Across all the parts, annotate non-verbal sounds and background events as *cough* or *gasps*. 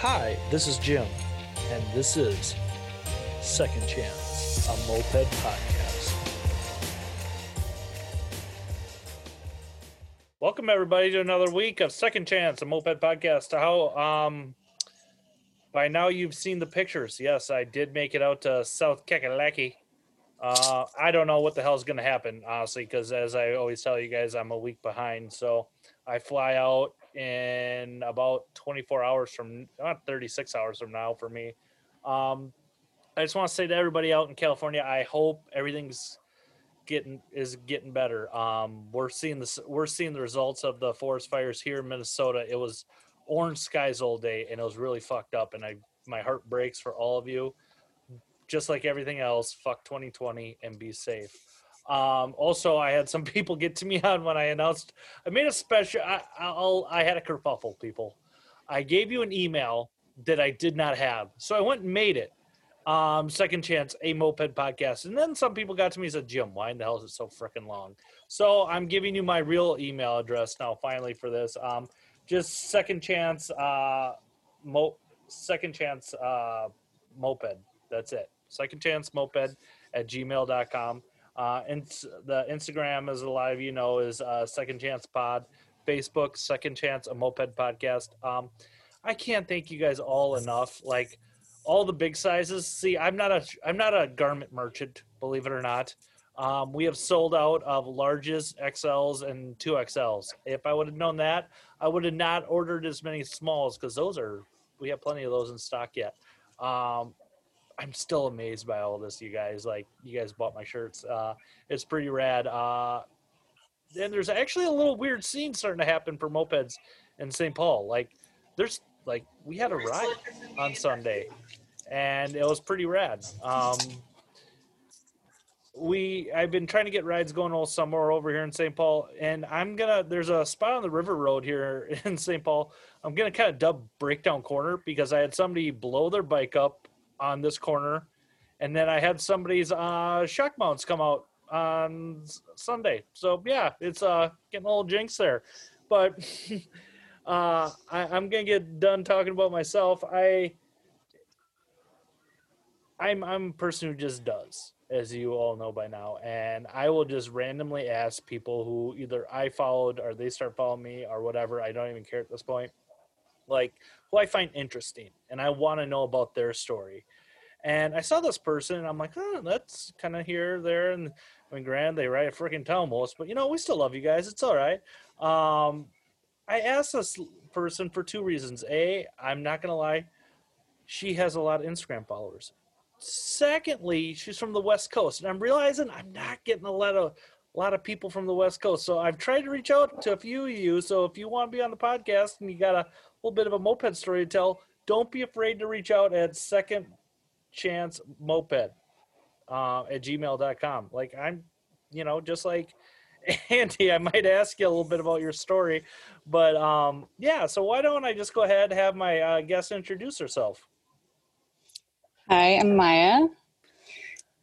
Hi, this is Jim, and this is Second Chance, a moped podcast. Welcome everybody to another week of Second Chance, a moped podcast. How um by now you've seen the pictures. Yes, I did make it out to South Kakalaki. Uh, I don't know what the hell's going to happen, honestly, because as I always tell you guys, I'm a week behind. So I fly out in about 24 hours from, not 36 hours from now for me. Um, I just want to say to everybody out in California, I hope everything's getting is getting better. Um, we're seeing this, we're seeing the results of the forest fires here in Minnesota. It was orange skies all day, and it was really fucked up. And I, my heart breaks for all of you just like everything else, fuck 2020 and be safe. Um, also, I had some *laughs* people get to me on when I announced I made a special. I, I'll, I had a kerfuffle, people. I gave you an email that I did not have, so I went and made it. Um, second chance, a moped podcast, and then some people got to me and said, "Jim, why in the hell is it so freaking long?" So I'm giving you my real email address now, finally for this. Um, just second chance, uh, mo- second chance, uh, moped. That's it second chance moped at gmail.com. Uh, and the Instagram, as a lot of you know, is uh, Second Chance Pod. Facebook, Second Chance, a moped podcast. Um, I can't thank you guys all enough. Like all the big sizes. See, I'm not a I'm not a garment merchant, believe it or not. Um, we have sold out of larges, XLs, and two XLs. If I would have known that, I would have not ordered as many smalls because those are we have plenty of those in stock yet. Um, I'm still amazed by all this, you guys. Like, you guys bought my shirts. Uh, it's pretty rad. Uh, and there's actually a little weird scene starting to happen for mopeds in St. Paul. Like, there's like we had a ride on Sunday, and it was pretty rad. Um, we I've been trying to get rides going all summer over here in St. Paul, and I'm gonna. There's a spot on the River Road here *laughs* in St. Paul. I'm gonna kind of dub breakdown corner because I had somebody blow their bike up on this corner, and then I had somebody's uh, shock mounts come out on Sunday. So yeah, it's uh getting a little jinx there, but *laughs* uh, I, I'm gonna get done talking about myself. I I'm I'm a person who just does, as you all know by now, and I will just randomly ask people who either I followed or they start following me or whatever. I don't even care at this point like who I find interesting and I want to know about their story. And I saw this person and I'm like, oh, that's kind of here, there. And I mean, grand, they write a freaking tell most, but you know, we still love you guys. It's all right. Um, I asked this person for two reasons. A, I'm not going to lie, she has a lot of Instagram followers. Secondly, she's from the West Coast, and I'm realizing I'm not getting a lot of a lot of people from the West Coast. So I've tried to reach out to a few of you. So if you want to be on the podcast and you got a little bit of a moped story to tell, don't be afraid to reach out at second chance moped uh, at gmail.com. Like I'm, you know, just like *laughs* Andy, I might ask you a little bit about your story, but um, yeah. So why don't I just go ahead and have my uh, guest introduce herself? Hi, I'm Maya,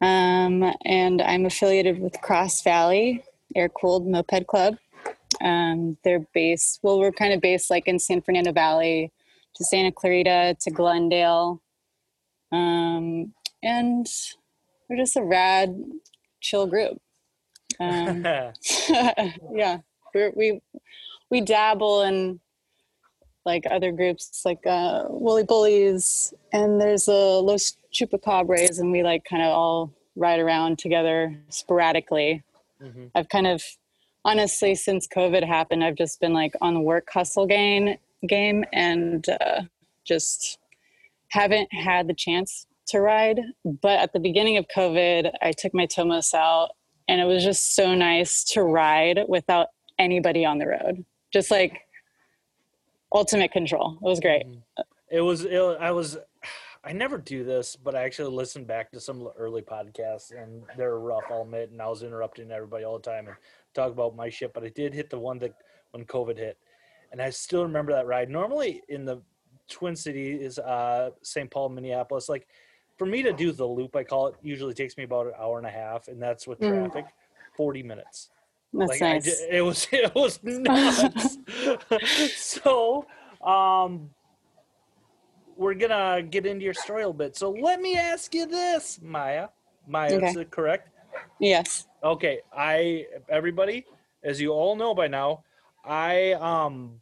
um, and I'm affiliated with Cross Valley Air Cooled Moped Club. Um, they're based, well, we're kind of based like in San Fernando Valley to Santa Clarita to Glendale. Um, and we're just a rad, chill group. Um, *laughs* *laughs* yeah, we're, we we dabble in like other groups like uh, Woolly Bullies, and there's a Los Chupacabras, and we like kind of all ride around together sporadically. Mm-hmm. I've kind of honestly, since COVID happened, I've just been like on the work hustle game game and uh, just haven't had the chance to ride. But at the beginning of COVID, I took my Tomos out, and it was just so nice to ride without anybody on the road. Just like ultimate control. It was great. Mm-hmm. It was. It, I was. I never do this, but I actually listened back to some early podcasts, and they're rough. I'll admit, and I was interrupting everybody all the time and talk about my shit. But I did hit the one that when COVID hit, and I still remember that ride. Normally in the Twin Cities, uh, St. Paul, Minneapolis, like for me to do the loop, I call it, usually takes me about an hour and a half, and that's with mm. traffic, mm. forty minutes. That's like nice. Did, it was *laughs* it was nuts. *laughs* so, um, we're gonna get into your story a little bit. So let me ask you this, Maya. Maya, Okay. is it correct? Yes. Okay, I everybody, as you all know by now, I um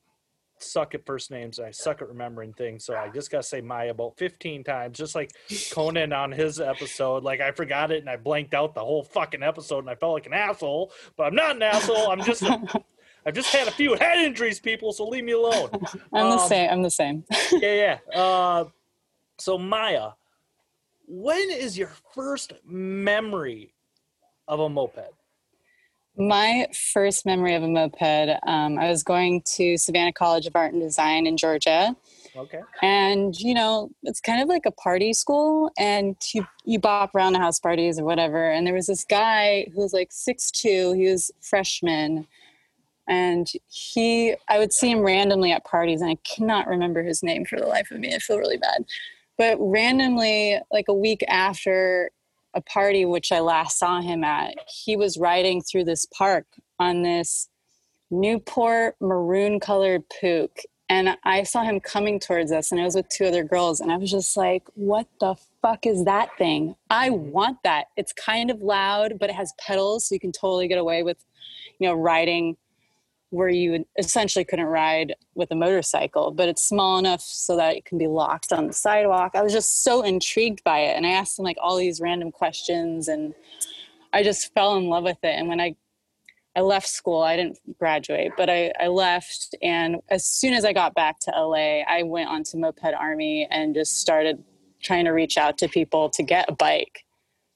suck at first names. I suck at remembering things, so I just gotta say Maya about fifteen times, just like Conan on his episode. Like I forgot it and I blanked out the whole fucking episode, and I felt like an asshole. But I'm not an asshole. I'm just *laughs* I've just had a few head injuries, people. So leave me alone. *laughs* I'm the Um, same. I'm the same. *laughs* yeah, yeah. Uh, so Maya, when is your first memory of a moped? My first memory of a moped, um, I was going to Savannah College of Art and Design in Georgia. Okay. And, you know, it's kind of like a party school, and you, you bop around the house parties or whatever. And there was this guy who was like six two. he was freshman. And he, I would see him randomly at parties, and I cannot remember his name for the life of me. I feel really bad. But randomly, like a week after a party which I last saw him at, he was riding through this park on this Newport maroon colored Puch. And I saw him coming towards us, and I was with two other girls, and I was just like, what the fuck is that thing? I want that. It's kind of loud, but it has pedals, so you can totally get away with, you know, riding where you essentially couldn't ride with a motorcycle, but it's small enough so that it can be locked on the sidewalk. I was just so intrigued by it. And I asked him like all these random questions and I just fell in love with it. And when I I left school, I didn't graduate, but I, I left and as soon as I got back to LA, I went onto Moped Army and just started trying to reach out to people to get a bike.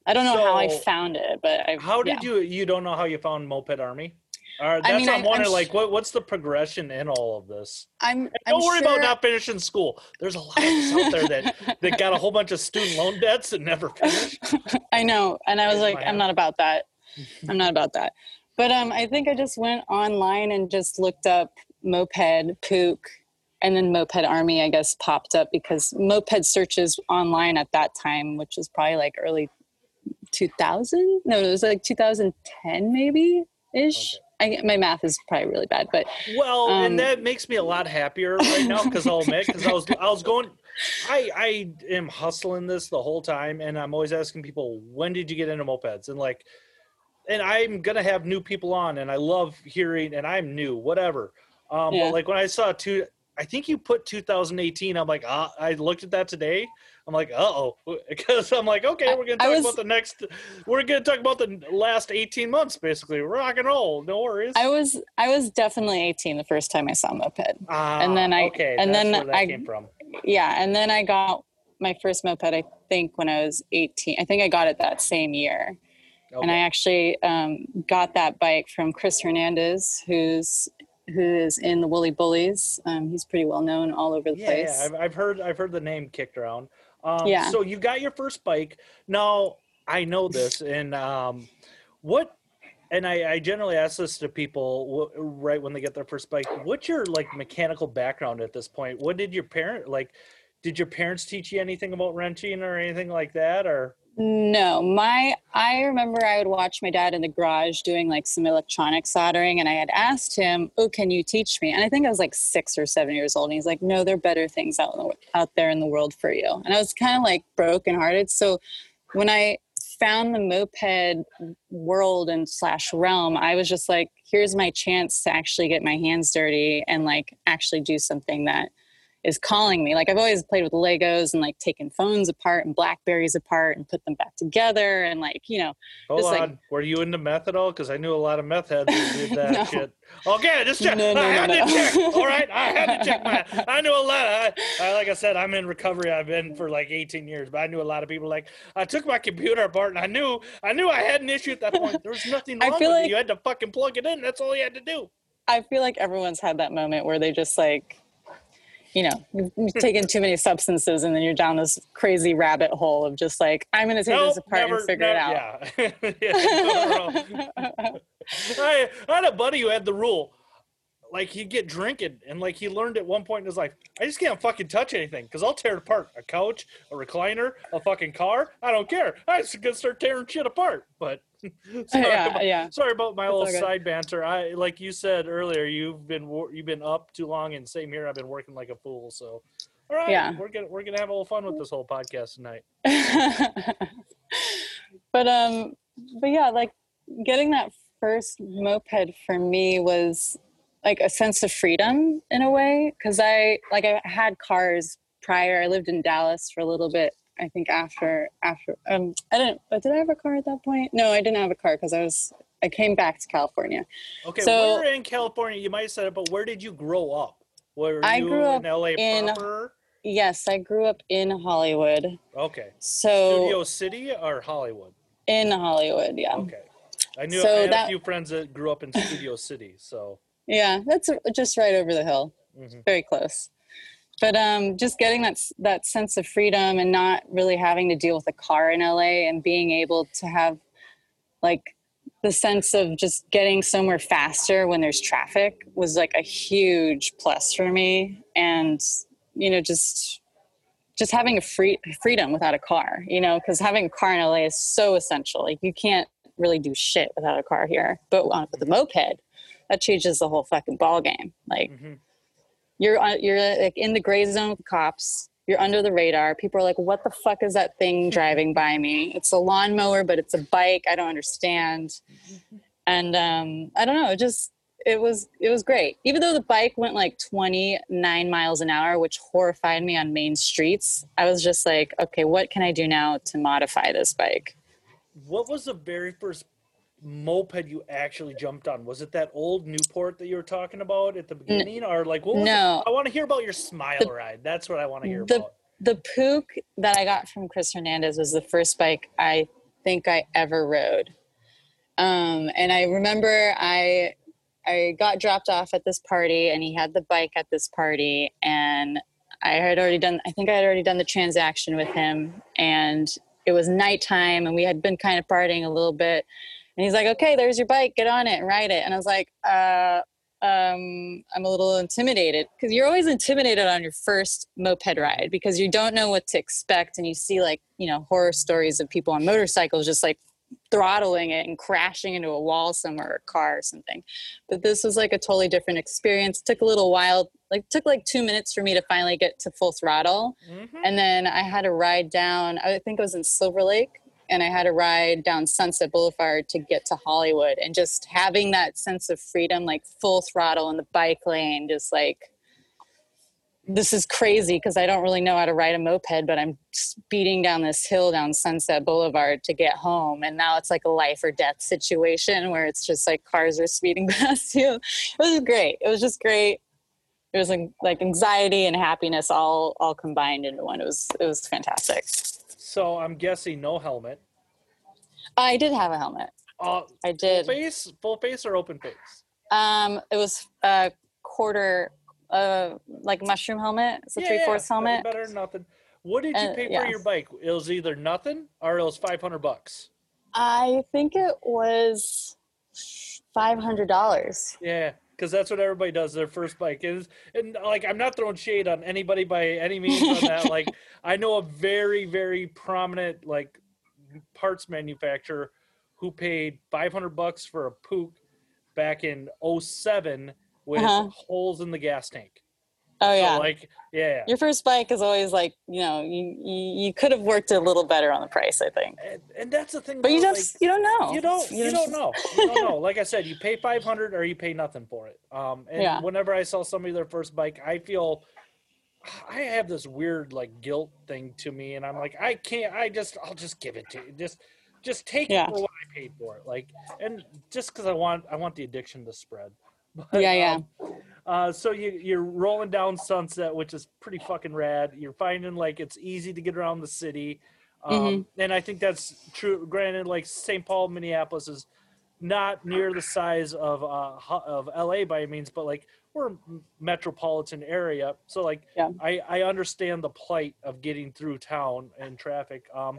I don't know how I found it, but I How did yeah. you? You don't know how you found Moped Army? Or that's I mean, what I- I'm I'm wondering. like, what, what's the progression in all of this? I'm, And I'm don't worry about not finishing school. There's a lot of us out there that *laughs* that got a whole bunch of student loan debts and never finished. *laughs* I know. And I was like, I'm not about that. *laughs* I'm not about that. But um, I think I just went online and just looked up moped, Puch, and then moped army, I guess, popped up because moped searches online at that time, which was probably like early 2000. No, it was like 2010 maybe ish. I, my math is probably really bad, but Well, Um, and that makes me a lot happier right now because I'll admit because I was I was going. I I am hustling this the whole time, and I'm always asking people, when did you get into mopeds? And like, and I'm gonna have new people on, and I love hearing, and I'm new, whatever. Um, Yeah. But like when I saw two, I think you put 2018. I'm like, ah, I looked at that today. I'm like, uh oh, because *laughs* I'm like, okay, we're gonna talk was- about the next. We're gonna talk about the last 18 months, basically. Rock and roll, no worries. I was I was definitely 18 the first time I saw moped. and then Ah, I- okay, and then I- came from. yeah and then i got my first moped i think when i was 18 i think i got it that same year and i actually um, got that bike from chris hernandez who's who is in the woolly bullies um, he's pretty well known all over the yeah, place yeah, I've, I've heard I've heard the name kicked around. Um, Yeah. So you got your first bike. Now I know this, and um, what? And I, I generally ask this to people wh- right when they get their first bike. What's your like mechanical background at this point? What did your parent like? Did your parents teach you anything about wrenching or anything like that? Or no my i remember i would watch my dad in the garage doing like some electronic soldering and i had asked him oh can you teach me? And i think i was like six or seven years old and he's like no there are better things out, the, out there in the world for you. And i was kind of like brokenhearted. So when i found the moped world and slash realm i was just like here's my chance to actually get my hands dirty and like actually do something that is calling me like i've always played with legos and like taken phones apart and blackberries apart and put them back together and like you know hold on, like- were you into meth at all? Because I knew a lot of meth heads who did *laughs* that No. shit. Okay, just check. No, no, I no, had to check. All right, I had to check my. *laughs* I knew a lot. I, I, like I said, I'm in recovery. I've been for like 18 years, but I knew a lot of people. Like I took my computer apart, and I knew, I knew I had an issue at that point. There was nothing *laughs* wrong with feel it. You had to fucking plug it in. That's all you had to do. I feel like everyone's had that moment where they just like, you know, you've taken too many substances and then you're down this crazy rabbit hole of just like, I'm going to take this apart never, and figure never- it Yeah. *laughs* yeah out. *laughs* I, I had a buddy who had the rule. Like he'd get drinking, and like he learned at one point in his life, I just can't fucking touch anything because I'll tear it apart. A couch, a recliner, a fucking car. I don't care. I just gonna start tearing shit apart. But *laughs* sorry, yeah, about, yeah. sorry about my That's little side banter. I like you said earlier, you've been you've been up too long, and same here. I've been working like a fool. So All right. Yeah. We're gonna we're gonna have a little fun with this whole podcast tonight. *laughs* but um but yeah like getting that first moped for me was like a sense of freedom in a way because i like i had cars prior i lived in dallas for a little bit i think after after um i didn't but did i have a car at that point no i didn't have a car because i was i came back to california Okay, So- where in California? You might have said it, but where did you grow up? Were I you grew up in LA in- proper? yes i grew up in hollywood Okay. so Studio City or Hollywood? in hollywood yeah Okay. I knew So I had that- a few friends that grew up in Studio City, so yeah that's just right over the hill mhm. very close but um just getting that that sense of freedom and not really having to deal with a car in LA and being able to have like the sense of just getting somewhere faster when there's traffic was like a huge plus for me. And you know just just having a free freedom without a car you know because having a car in LA is so essential. Like you can't really do shit without a car here. But on with the moped that changes the whole fucking ball game like Mhm. You're you're like in the gray zone with cops. You're under the radar. People are like, "What the fuck is that thing *laughs* driving by me? It's a lawnmower, but it's a bike. I don't understand." And um, I don't know. It just it was it was great. Even though the bike went like 29 miles an hour, which horrified me on main streets, I was just like, "Okay, what can I do now to modify this bike?" What was the very first moped you actually jumped on? Was it that old Newport that you were talking about at the beginning, or like what? Was No. it? I want to hear about your smile ride. That's what I want to hear the- about. the Puch that I got from Chris Hernandez was the first bike I think I ever rode. Um, and I remember I I got dropped off at this party and he had the bike at this party and I had already done I think I had already done the transaction with him and it was nighttime and we had been kind of partying a little bit and he's like, Okay, there's your bike, get on it and ride it. And I was like, uh um, I'm a little intimidated. Because you're always intimidated on your first moped ride because you don't know what to expect and you see like you know horror stories of people on motorcycles just like throttling it and crashing into a wall somewhere or a car or something. But this was like a totally different experience. It took a little while like took like two minutes for me to finally get to full throttle. Mhm. and then I had to ride down, I think it was in Silver Lake, and I had to ride down Sunset Boulevard to get to Hollywood. And just having that sense of freedom, like full throttle in the bike lane, just like, this is crazy because I don't really know how to ride a moped, but I'm speeding down this hill down Sunset Boulevard to get home. And now it's like a life or death situation where it's just like cars are speeding *laughs* past you. It was great. It was just great it was like, like anxiety and happiness all all combined into one. It was it was fantastic. So I'm guessing no helmet. I did have a helmet. Uh, I full did. face, full face, or open face? Um, it was a quarter, uh, like mushroom helmet. It's a Yeah, three fourths yeah, helmet. Better than nothing. What did you Uh, pay yeah. for your bike? It was either nothing or it was five hundred bucks. I think it was five hundred dollars. Yeah, because that's what everybody does. Their first bike is, and like I'm not throwing shade on anybody by any means on that. *laughs* Like I know a very, very prominent like parts manufacturer who paid 500 bucks for a Puch back in 07 with Uh-huh. holes in the gas tank. Oh So, yeah. like yeah. Your first bike is always like you know you you, you could have worked a little better on the price I think, And, and that's the thing. but you just like, you don't know. you don't you don't know you don't know like i said you pay 500 or you pay nothing for it um and Yeah. whenever i sell somebody their first bike i feel *sighs* i have this weird like guilt thing to me and i'm like i can't i just i'll just give it to you just just take Yeah. it for what i paid for it like and just because i want i want the addiction to spread *laughs* But, Yeah, yeah. um, uh, so you you're rolling down Sunset, which is pretty fucking rad. You're finding like it's easy to get around the city, um, Mm-hmm. and I think that's true. Granted, like St. Paul, Minneapolis is not near the size of uh, of LA by any means, but like we're a metropolitan area, so like Yeah. I I understand the plight of getting through town and traffic. Um,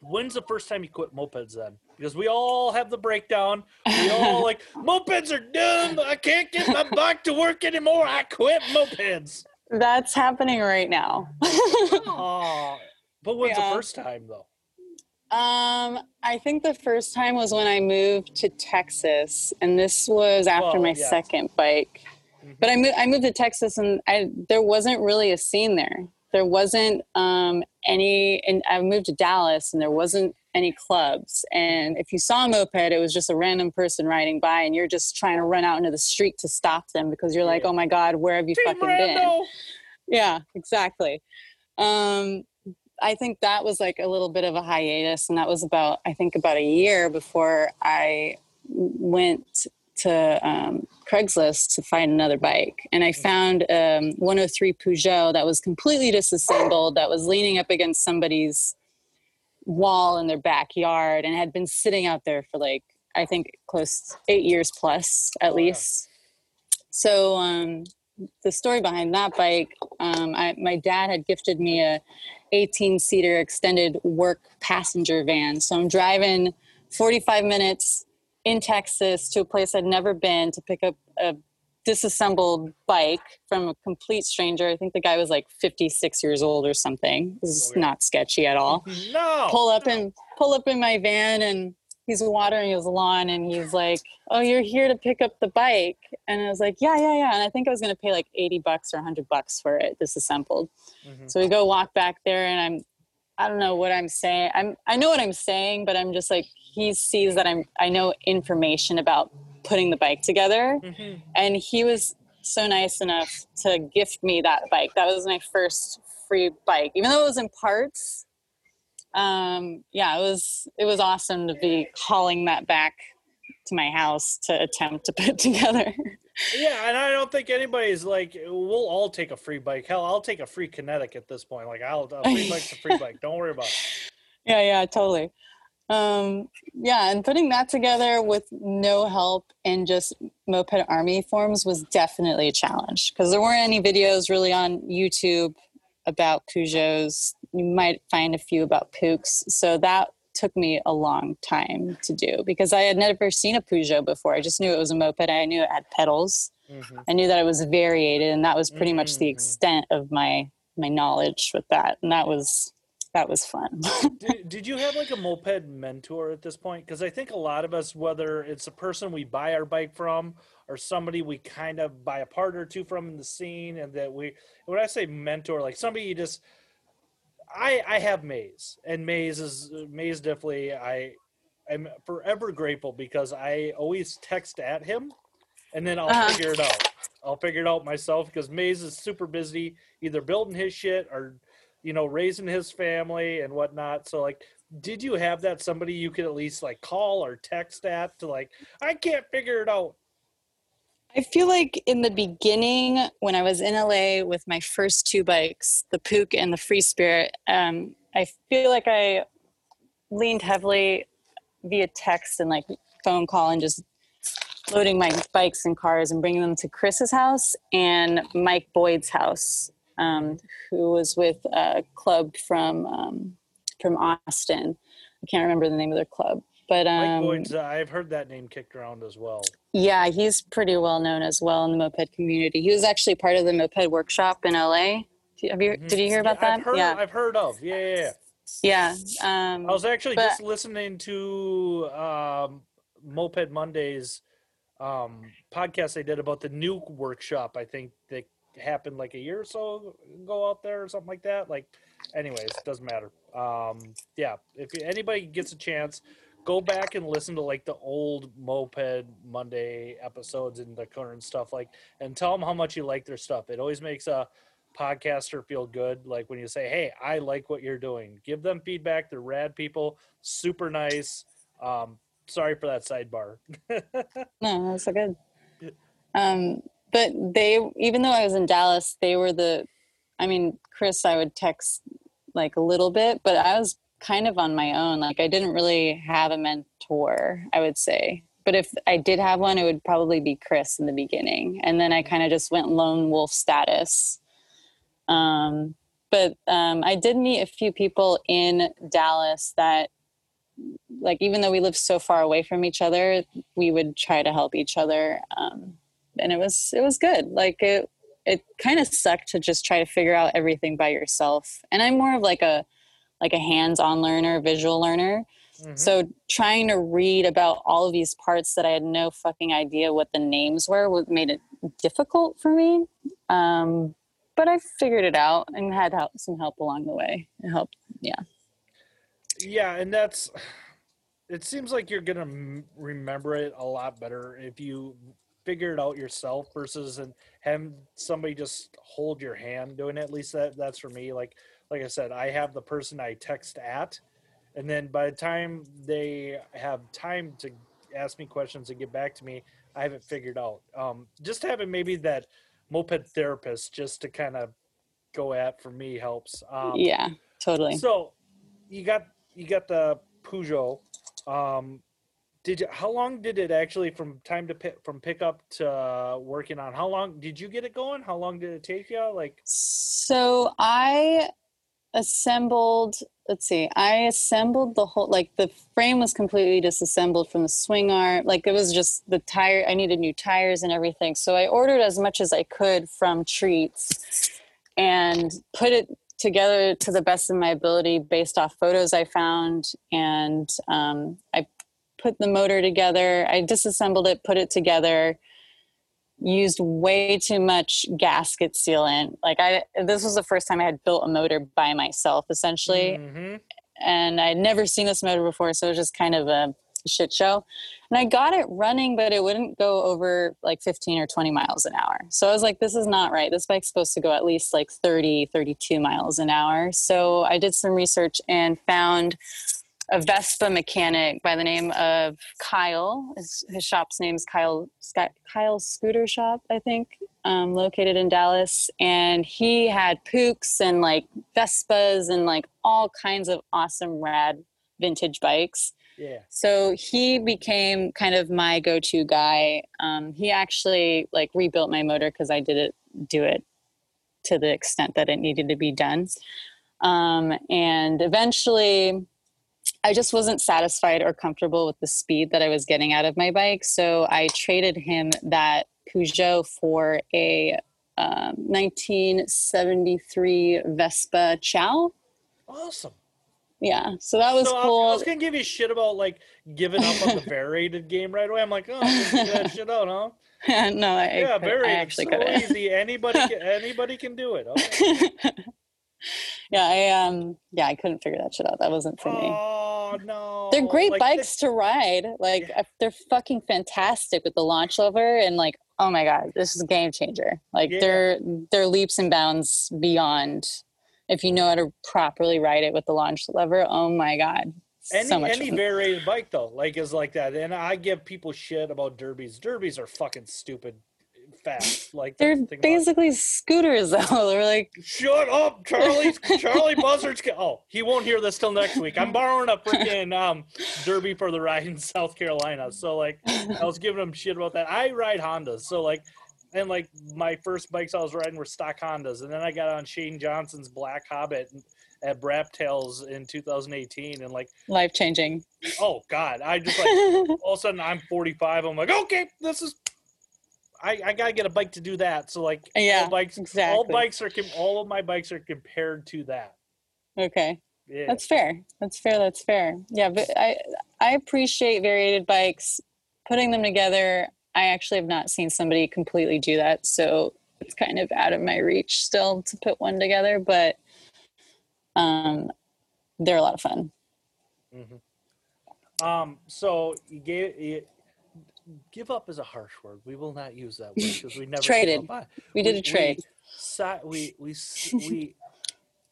when's the first time you quit mopeds then? Because we all have the breakdown. We all *laughs* like mopeds are dumb. I can't get my bike to work anymore. I quit mopeds. That's happening right now. *laughs* Aw. But when's Yeah. the first time though? Um, I think the first time was when I moved to Texas, and this was after Well, my yeah. second bike. but I moved I moved to Texas and I there wasn't really a scene there. There wasn't um, any, and I moved to Dallas and there wasn't any clubs. And if you saw a moped, it was just a random person riding by, and you're just trying to run out into the street to stop them because you're like, oh my god, where have you Team fucking been? Yeah, exactly. Um, I think that was like a little bit of a hiatus, and that was about I think about a year before I went to um, Craigslist to find another bike, and I found um, 103 Peugeot that was completely disassembled, that was leaning up against somebody's wall in their backyard, and had been sitting out there for like I think close eight years plus at Oh, least. So um, the story behind that bike, um, I, my dad had gifted me a 18 seater extended work passenger van. So I'm driving 45 minutes in Texas to a place I'd never been to pick up a disassembled bike from a complete stranger. I think the guy was like 56 years old or something. This is Okay. not sketchy at all No. pull up and pull up in my van and he's watering his lawn and he's like oh you're here to pick up the bike and i was like yeah yeah yeah and i think i was going to pay like 80 bucks or 100 bucks for it disassembled Mhm. so we go walk back there and i'm i don't know what i'm saying i'm i know what i'm saying but i'm just like he sees that i'm i know information about putting the bike together Mhm. and he was so nice enough to gift me that bike. That was my first free bike, even though it was in parts. Um, yeah, it was it was awesome to be hauling that back to my house to attempt to *laughs* put together. Yeah, and I don't think anybody's like, we'll all take a free bike. Hell, I'll take a free kinetic at this point. Like, I'll a free bike's a free *laughs* bike. Don't worry about it. yeah, yeah, totally. Um, yeah, and putting that together with no help and just moped army forms was definitely a challenge because there weren't any videos really on YouTube about Peugeots. You might find a few about Puchs. So that took me a long time to do because I had never seen a Peugeot before. I just knew it was a moped. I knew it had pedals. Mhm. I knew that it was variated, and that was pretty much the Mhm. extent of my my knowledge with that. And that was that was fun. *laughs* did, did you have like a moped mentor at this point? Because I think a lot of us, whether it's a person we buy our bike from or somebody we kind of buy a part or two from in the scene, and that we, when I say mentor, like somebody you just, I I have Maze, and Maze is Maze definitely I I'm forever grateful because I always text at him, and then I'll Uh-huh. figure it out. I'll figure it out myself because Maze is super busy, either building his shit or you know, raising his family and whatnot. So like, did you have that somebody you could at least like call or text at to like, I can't figure it out. I feel like in the beginning, when I was in LA with my first two bikes, the Puch and the Free Spirit, um, I feel like I leaned heavily via text and like phone call and just loading my bikes and cars and bringing them to Chris's house and Mike Boyd's house, um, who was with a club from um, from Austin. I can't remember the name of their club, but um, Boyd's, uh, I've heard that name kicked around as well. yeah, he's pretty well known as well in the moped community. He was actually part of the moped workshop in LA. Have you? Mhm. Did you hear about Yeah, that? I've heard, yeah, I've heard of. Yeah, yeah, yeah. yeah. Um, I was actually but- just listening to um, Moped Mondays um, podcast they did about the new workshop. I think that happened like a year or so ago out there or something like that. Like, anyways, doesn't matter. Um, yeah, if anybody gets a chance, go back and listen to like the old Moped Monday episodes and the current stuff. Like, and tell them how much you like their stuff. It always makes a podcaster feel good. Like when you say, "Hey, I like what you're doing," give them feedback. They're rad people, super nice. Um, sorry for that sidebar. *laughs* no, that's so good. Um, but they, even though I was in Dallas, they were the. I mean, Chris, I would text like a little bit, but I was kind of on my own. Like I didn't really have a mentor, I would say. But if I did have one, it would probably be Chris in the beginning, and then I kind of just went lone wolf status. Um, but um, I did meet a few people in Dallas that, like, even though we lived so far away from each other, we would try to help each other, um, and it was it was good. Like it it kind of sucked to just try to figure out everything by yourself. And I'm more of like a like a hands-on learner, visual learner. Mhm. So trying to read about all of these parts that I had no fucking idea what the names were made it difficult for me. Um, but I figured it out and had help, some help along the way. It helped. Yeah. Yeah, and that's. *sighs* It seems like you're gonna m- remember it a lot better if you figure it out yourself versus and have somebody just hold your hand doing it. At least that that's for me. Like like I said, I have the person I text at, and then by the time they have time to ask me questions and get back to me, I haven't figured out. Um, just having maybe that moped therapist just to kind of go at for me helps. Um, yeah, totally. so you got you got the Peugeot. Um, did you? How long did it actually from time to pick from pickup to uh, working on? How long did you get it going? How long did it take you? Like, So I assembled, let's see, I assembled the whole, like the frame was completely disassembled from the swing arm. Like it was just the tire, I needed new tires and everything. So I ordered as much as I could from Treats and put it together to the best of my ability based off photos I found. And um, I put the motor together, I disassembled it, put it together used way too much gasket sealant. Like I this was the first time I had built a motor by myself essentially mhm. and I'd never seen this motor before so it was just kind of a shit show. And I got it running but it wouldn't go over like 15 or 20 miles an hour. So I was like this is not right. This bike's supposed to go at least like 30 32 miles an hour. So I did some research and found a Vespa mechanic by the name of Kyle. His, his shop's name is Kyle Sky, Kyle Scooter Shop, I think, um, located in Dallas. And he had Puchs and like Vespas and like all kinds of awesome rad vintage bikes. yeah, So he became kind of my go-to guy. Um, he actually like rebuilt my motor because I didn't do it to the extent that it needed to be done. Um, and eventually, I just wasn't satisfied or comfortable with the speed that I was getting out of my bike. So I traded him that Peugeot for a um, 1973 Vespa Ciao. awesome. Yeah, so that was so cool. I was gonna give you shit about like giving up on the *laughs* variated game right away. I'm like, oh, I'm gonna figure that shit out, huh? *laughs* no, I, I yeah, could- very I actually so couldn't. easy. Anybody *laughs* can, anybody can do it. Okay. Yeah, I um, yeah, I couldn't figure that shit out. That wasn't for me. Oh no, They're great Like, bikes to ride. Like Yeah. uh, they're fucking fantastic with the launch lever and like oh my god, this is a game changer. Like Yeah. they're they're leaps and bounds beyond if you know how to properly ride it with the launch lever. Oh my god. Any so much any fun. variated bike though, like is like that, and I give people shit about Derbis. Derbis are fucking stupid, fast. Like They're about basically scooters *laughs* though. They're like Shut up, Charlie. *laughs* Charlie Buzzard's. Ca- oh, he won't hear this till next week. I'm borrowing a freaking um Derbi for the ride in *laughs* South Carolina. So like, I was giving him shit about that. I ride Hondas, so like, and like my first bikes I was riding were stock Hondas, and then I got on Shane Johnson's Black Hobbit at Brap Tails in 2018, and like, life changing. oh god, I just like all of a sudden I'm 45. I'm like, okay, this is. I, I gotta get a bike to do that. So like, Yeah, all bikes, all bikes are all of my bikes are compared to that. okay. Yeah, That's fair. That's fair. That's fair. Yeah, but I I appreciate variated bikes. Putting them together, I actually have not seen somebody completely do that, so it's kind of out of my reach still to put one together. But um, they're a lot of fun. Um. So you gave you, give up is a harsh word. We will not use that word *laughs* because we never Traded. We did a trade. si- we *laughs* we we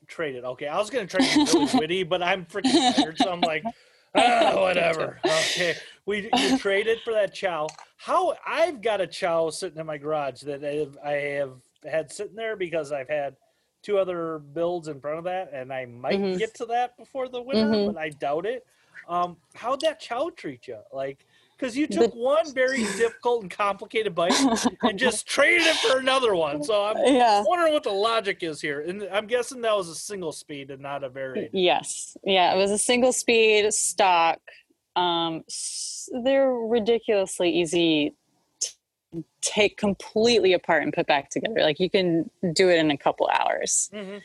traded. Okay, I was gonna trade really *laughs* witty, but I'm freaking tired, so I'm like, ah, whatever. Okay, we you traded for that Ciao. How I've got a Ciao sitting in my garage that I have, I have had sitting there because I've had two other builds in front of that, and I might Mhm. get to that before the winter, Mhm. but I doubt it. Um, how'd that Ciao treat you? Like, because you took one very difficult and complicated bike and *laughs* just traded it for another one. So I'm yeah. wondering what the logic is here. And I'm guessing that was a single speed and not a varied. Yes. Yeah. It was a single speed stock. Um, they're ridiculously easy to take completely apart and put back together. Like you can do it in a couple hours. Mhm.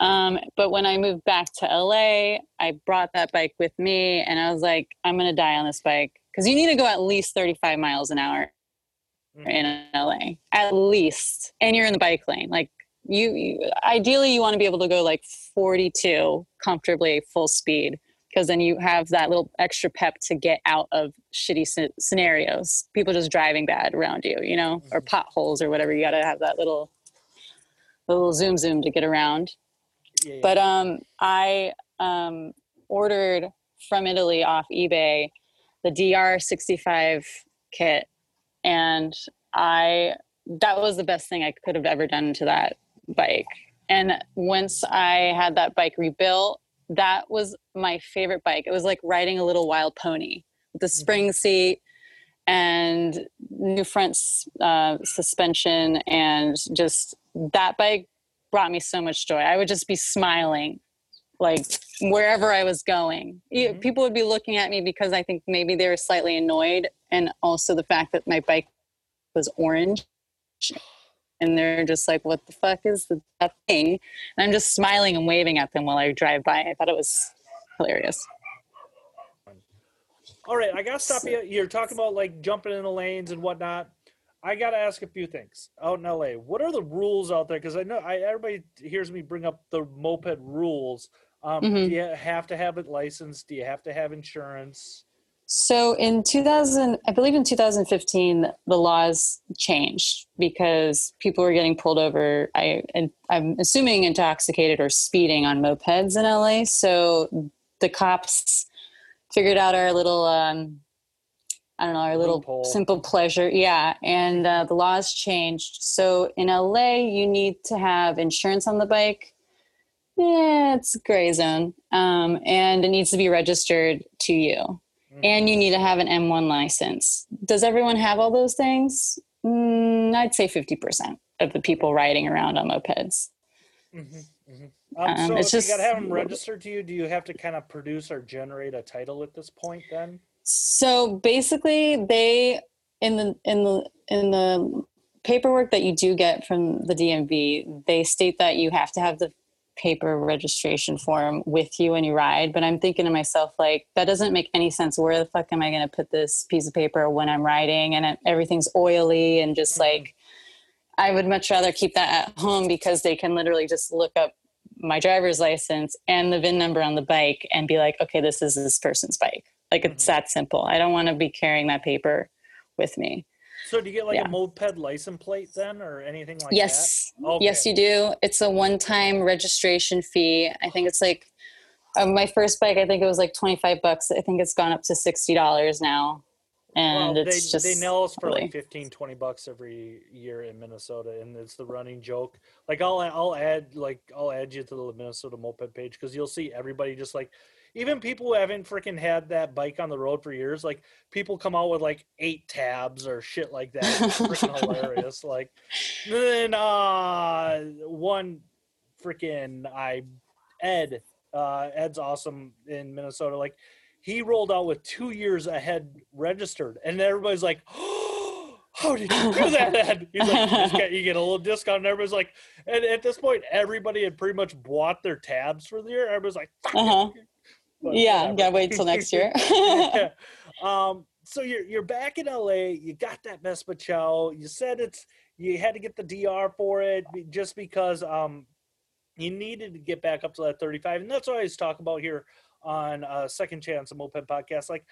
Um, but when I moved back to LA, I brought that bike with me and I was like, I'm going to die on this bike because you need to go at least 35 miles an hour Mhm. in LA, at least. And you're in the bike lane. Like, you, you ideally, you want to be able to go like 42 comfortably full speed because then you have that little extra pep to get out of shitty sce- scenarios. People just driving bad around you, you know, or Mhm. potholes or whatever. You got to have that little, little zoom zoom to get around. Yeah, yeah. But um, I um, ordered from Italy off eBay the DR65 kit, and I that was the best thing I could have ever done to that bike. And once I had that bike rebuilt, that was my favorite bike. It was like riding a little wild pony with the spring seat and new front uh, suspension, and just that bike brought me so much joy. I would just be smiling like wherever I was going. Mhm. People would be looking at me because I think maybe they were slightly annoyed and also the fact that my bike was orange. And they're just like, what the fuck is that thing? And I'm just smiling and waving at them while I drive by. I thought it was hilarious. All right, I gotta stop you. You're talking about like jumping in the lanes and whatnot. I gotta ask a few things out in LA. What are the rules out there? Because I know I, everybody hears me bring up the moped rules. Um, Mhm. Do you have to have it licensed? Do you have to have insurance? So in 2000, I believe in 2015, the laws changed because people were getting pulled over. I, and I'm assuming intoxicated or speeding on mopeds in LA. So the cops figured out our little, um, I don't know, our little Loophole. simple pleasure. Yeah. And uh, the laws changed. So in LA, you need to have insurance on the bike. Yeah, it's a gray zone. Um, and it needs to be registered to you and you need to have an M1 license. Does everyone have all those things? Mm, I'd say 50% of the people riding around on mopeds. Mhm, mhm. Um, Um, so it's if you just- gotta have them registered to you, do you have to kind of produce or generate a title at this point? Then So basically, they in the in the in the paperwork that you do get from the DMV, they state that you have to have the paper registration form with you when you ride. But I'm thinking to myself, like, that doesn't make any sense. Where the fuck am I going to put this piece of paper when I'm riding and it, everything's oily and just Mhm. like, I would much rather keep that at home because they can literally just look up my driver's license and the VIN number on the bike and be like, okay, this is this person's bike. Like it's Mhm. that simple. I don't want to be carrying that paper with me. So do you get like Yeah. a moped license plate then, or anything like yes. that? Okay. Yes, you do. It's a one time registration fee. I think it's like uh, my first bike, I think it was like 25 bucks. I think it's gone up to $60 now. And well, it's they, just they nail us for really- like 15 20 bucks every year in minnesota and it's the running joke like i'll i'll add like i'll add you to the minnesota moped page because you'll see everybody just like even people who haven't freaking had that bike on the road for years like people come out with like eight tabs or shit like that it's freaking *laughs* hilarious like then uh one freaking i ed uh ed's awesome in minnesota like he rolled out with two years ahead registered, and everybody's like, oh, *gasps* "How did you do that?" *laughs* Ed? He's like, you, get, "You get a little discount." And everybody's like, and at this point, everybody had pretty much bought their tabs for the year. Everybody's like, Uh-huh. But yeah, whatever. gotta wait till next year. *laughs* yeah. *laughs* Um, so you're you're back in LA. You got that Vespa You said it's you had to get the DR for it just because um you needed to get back up to that 35, and that's what I always talk about here on uh, Second Chance, a moped podcast. Like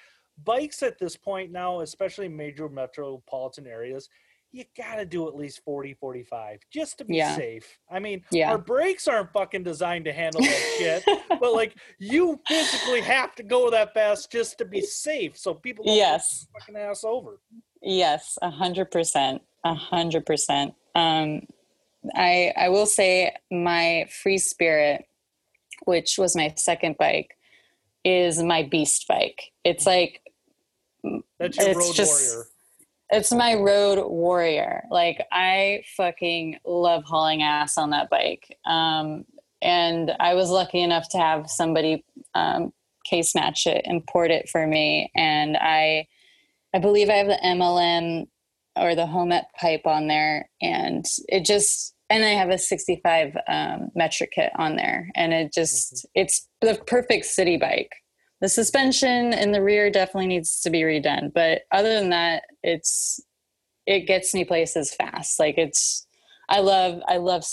bikes at this point now, especially major metropolitan areas. You gotta do at least 40, 45 just to be Yeah. safe. I mean, Yeah. our brakes aren't fucking designed to handle that shit *laughs* but like you physically have to go that fast just to be safe so people don't yes. fucking ass over Yes, a hundred percent, a hundred percent. Um, I I will say my free spirit, which was my second bike, is my beast bike. It's like that's your It's road just- warrior it's my road warrior. Like I fucking love hauling ass on that bike. Um, and I was lucky enough to have somebody um, case match it, import it for me, and I, I believe I have the MLM or the Homet pipe on there, and it just and I have a 65 um, metric kit on there, and it just it's the perfect city bike. The suspension in the rear definitely needs to be redone, but other than that, it's it gets me places fast. Like it's I love I love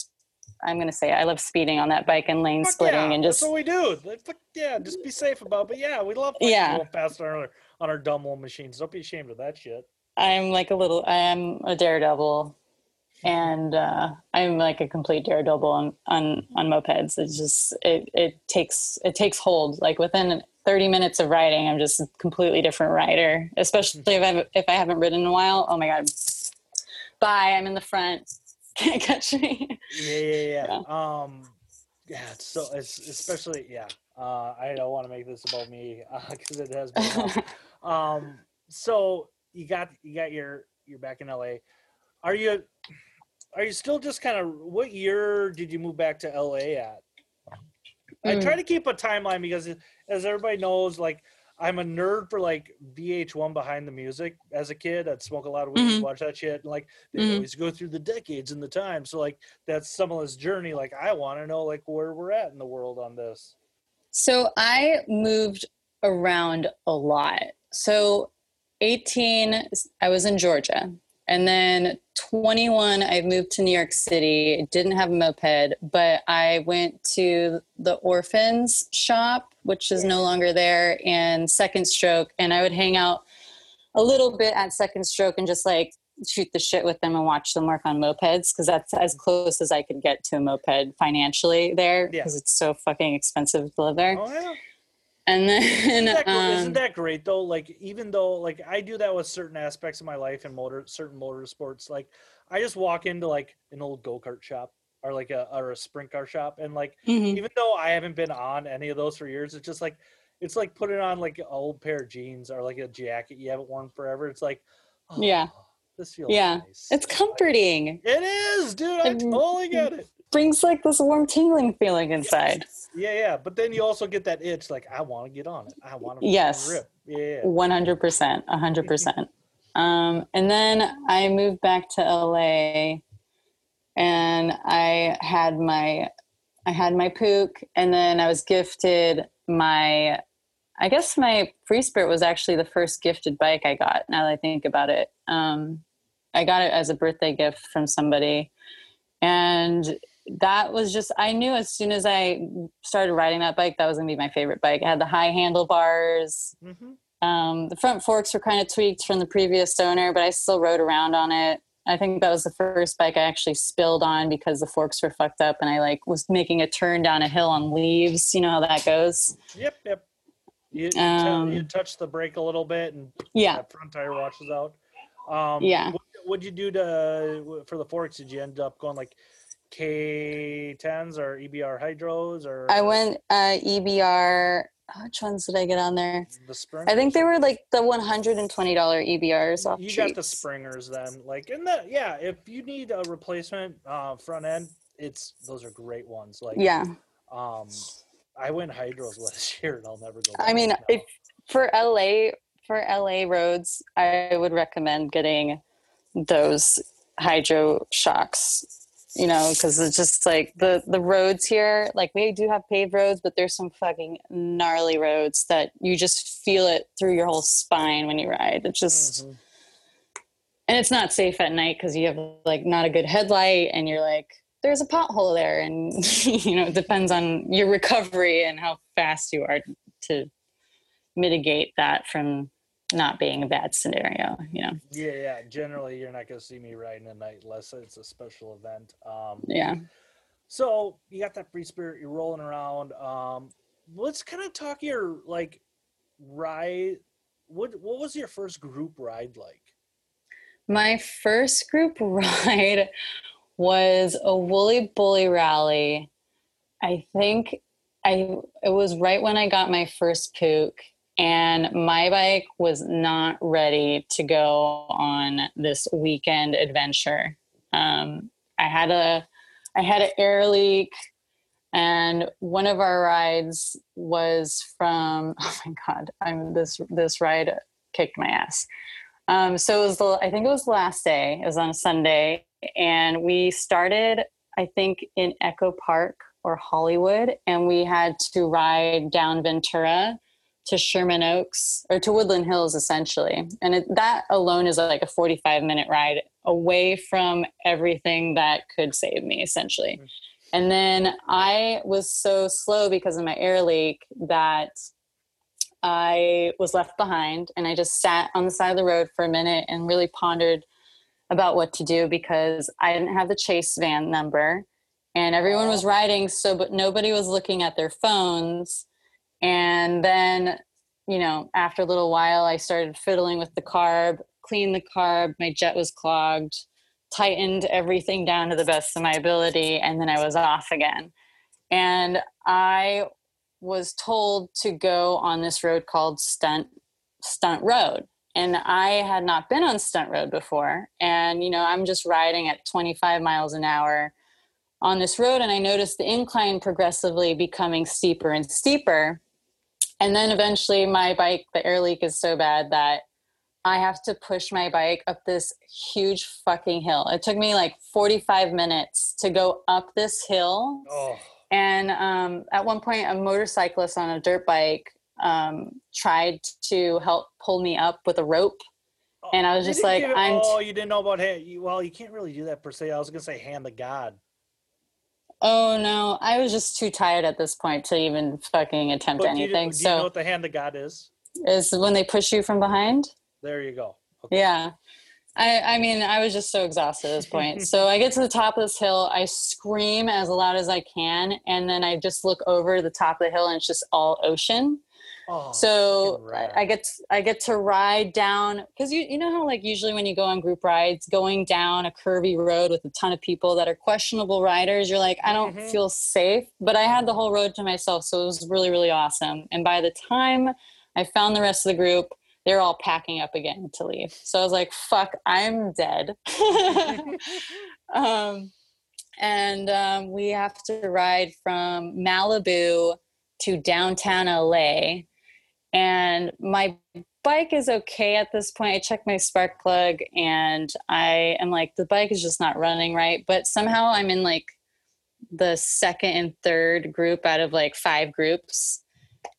I'm gonna say I love speeding on that bike and lane Fuck splitting yeah, and that's just what we do. Like, fuck yeah, just be safe about. it. But yeah, we love Yeah. fast on our on our dumb little machines. Don't be ashamed of that shit. I'm like a little I am a daredevil and uh, I'm like a complete daredevil on, on on mopeds. It's just it it takes it takes hold. Like within 30 minutes of riding, I'm just a completely different writer, Especially if I if I haven't ridden in a while. Oh my god! Bye. I'm in the front. *laughs* Can't catch me. Yeah, yeah, yeah. Um, yeah. It's so it's especially yeah. Uh, I don't want to make this about me because it has been. *laughs* um, so you got you got your you're back in LA. Are you are you still just kind of what year did you move back to LA at? I Mm. try to keep a timeline because as everybody knows, like I'm a nerd for like VH1 behind the music as a kid. I'd smoke a lot of weed, Mhm. watch that shit, and like they Mhm. always go through the decades and the time. So like that's someone's journey. Like I want to know like where we're at in the world on this. So I moved around a lot. So 18, I was in Georgia. And then 21, I moved to New York City. Didn't have a moped, but I went to the orphans shop, which is no longer there, and Second Stroke. And I would hang out a little bit at Second Stroke and just like shoot the shit with them and watch them work on mopeds because that's as close as I could get to a moped financially there Yeah. because it's so fucking expensive to live there. Oh yeah. And then Isn't that, um, isn't that great though? Like even though like I do that with certain aspects of my life and motor certain motorsports, like I just walk into like an old go kart shop or like a or a sprint car shop and like mhm. even though I haven't been on any of those for years, it's just like it's like putting on like an old pair of jeans or like a jacket you haven't worn forever. It's like oh, Yeah. this feels Yeah. nice. it's comforting. it is, dude. I totally get it. Brings like this warm tingling feeling inside. Yeah, yeah. But then you also get that itch, like I want to get on it. I want to Yes. Yeah. One hundred percent, hundred percent. Um, and then I moved back to LA, and I had my, I had my Puch, and then I was gifted my, I guess my Free Spirit was actually the first gifted bike I got. Now that I think about it, um, I got it as a birthday gift from somebody, and that was just I knew as soon as I started riding that bike that was gonna be my favorite bike. It had the high handlebars. hmm Um, the front forks were kind of tweaked from the previous owner, but I still rode around on it. I think that was the first bike I actually spilled on because the forks were fucked up, and I like was making a turn down a hill on leaves. You know how that goes. Yep, yep. You, you, tell- Um, you touch the brake a little bit, and Yeah, that front tire washes out. Um, Yeah. What would you do to for the forks? Did you end up going like K10s or EBR hydros or I went uh, EBR. Which ones did I get on there? the spring? I think they were like the one hundred and twenty dollar EBRs off. You got the springers then, like in the yeah. If you need a replacement uh, front end, it's those are great ones. Like Yeah, um, I went hydros *laughs* last year, and I'll never go. I mean, if for LA for LA roads, I would recommend getting those hydro shocks. You know, because it's just like the the roads here. Like we do have paved roads, but there's some fucking gnarly roads that you just feel it through your whole spine when you ride. It's just Mhm. and it's not safe at night because you have like not a good headlight and you're like there's a pothole there and *laughs* you know it depends on your recovery and how fast you are to mitigate that from not being a bad scenario you know Yeah, yeah. Generally, you're not gonna see me riding at night unless it's a special event. Um, yeah So you got that free spirit. You're rolling around. Um, let's kind of talk your like ride. What what was your first group ride like? my first group *laughs* ride was a woolly bully rally i think i it was right when i got my first Puch and my bike was not ready to go on this weekend adventure um, i had a i had an air leak and one of our rides was from *laughs* oh my god i'm this this ride kicked my ass um, so it was the I think it was the last day. It was on a Sunday, and we started I think, in Echo Park or Hollywood, and we had to ride down Ventura to Sherman Oaks or to Woodland Hills, essentially. And it, that alone is like a 45 minute ride away from everything that could save me, essentially. Mm-hmm. And then I was so slow because of my air leak that I was left behind and I just sat on the side of the road for a minute and really pondered about what to do because I didn't have the chase van number and everyone was riding so but nobody was looking at their phones and then you know after a little while I started fiddling with the carb cleaned the carb my jet was clogged tightened everything down to the best of my ability and then I was off again. And I was told to go on this road called stunt stunt road. And i had not been on stunt road before. And you know i'm just riding at 25 miles an hour on this road. And i noticed the incline progressively becoming steeper and steeper and then eventually my bike the air leak is so bad that i have to push my bike up this huge fucking hill it took me like 45 minutes to go up this hill oh and um, at one point, a motorcyclist on a dirt bike um, tried to help pull me up with a rope. Oh, and I was just like, "I'm." Oh, you didn't know about hand? Well, you can't really do that per se. I was gonna say hand the God. Oh no, I was just too tired at this point to even fucking attempt but anything. Do you, do so, you know what the hand of God is? Is when they push you from behind. There you go. Okay. Yeah. I, I mean, I was just so exhausted at this point. *laughs* so I get to the top of this hill, I scream as loud as I can, and then I just look over the top of the hill, and it's just all ocean. Oh, so I, get to, I get to ride down because you you know how like usually when you go on group rides, going down a curvy road with a ton of people that are questionable riders, you're like I don't mm-hmm. feel safe. But I had the whole road to myself, so it was really really awesome. And by the time I found the rest of the group, they're all packing up again to leave. So I was like, fuck, I'm dead. *laughs* *laughs* um, and um, we have to ride from Malibu to downtown LA. And my bike is okay at this point. I check my spark plug and I am like, the bike is just not running right. But somehow I'm in like the second and third group out of like five groups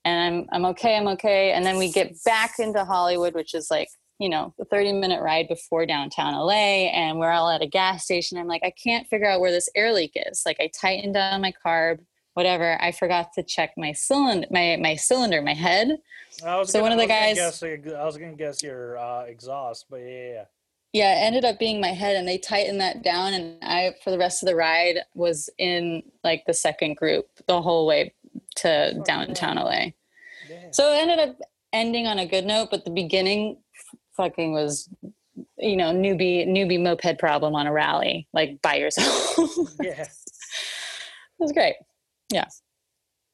and I'm I'm okay, I'm okay. And then we get back into Hollywood, which is like, you know, a 30 minute ride before downtown LA, and we're all at a gas station. I'm like, I can't figure out where this air leak is. Like I tightened down my carb, whatever. I forgot to check my cylinder, my my cylinder, my head. So gonna, one of the guys guess, I was gonna guess your uh, exhaust, but yeah, yeah. Yeah, it ended up being my head, and they tightened that down. And I, for the rest of the ride, was in like the second group the whole way to downtown LA. So it ended up ending on a good note, but the beginning fucking was you know newbie newbie moped problem on a rally like by yourself. *laughs* yeah. It was great. Yeah.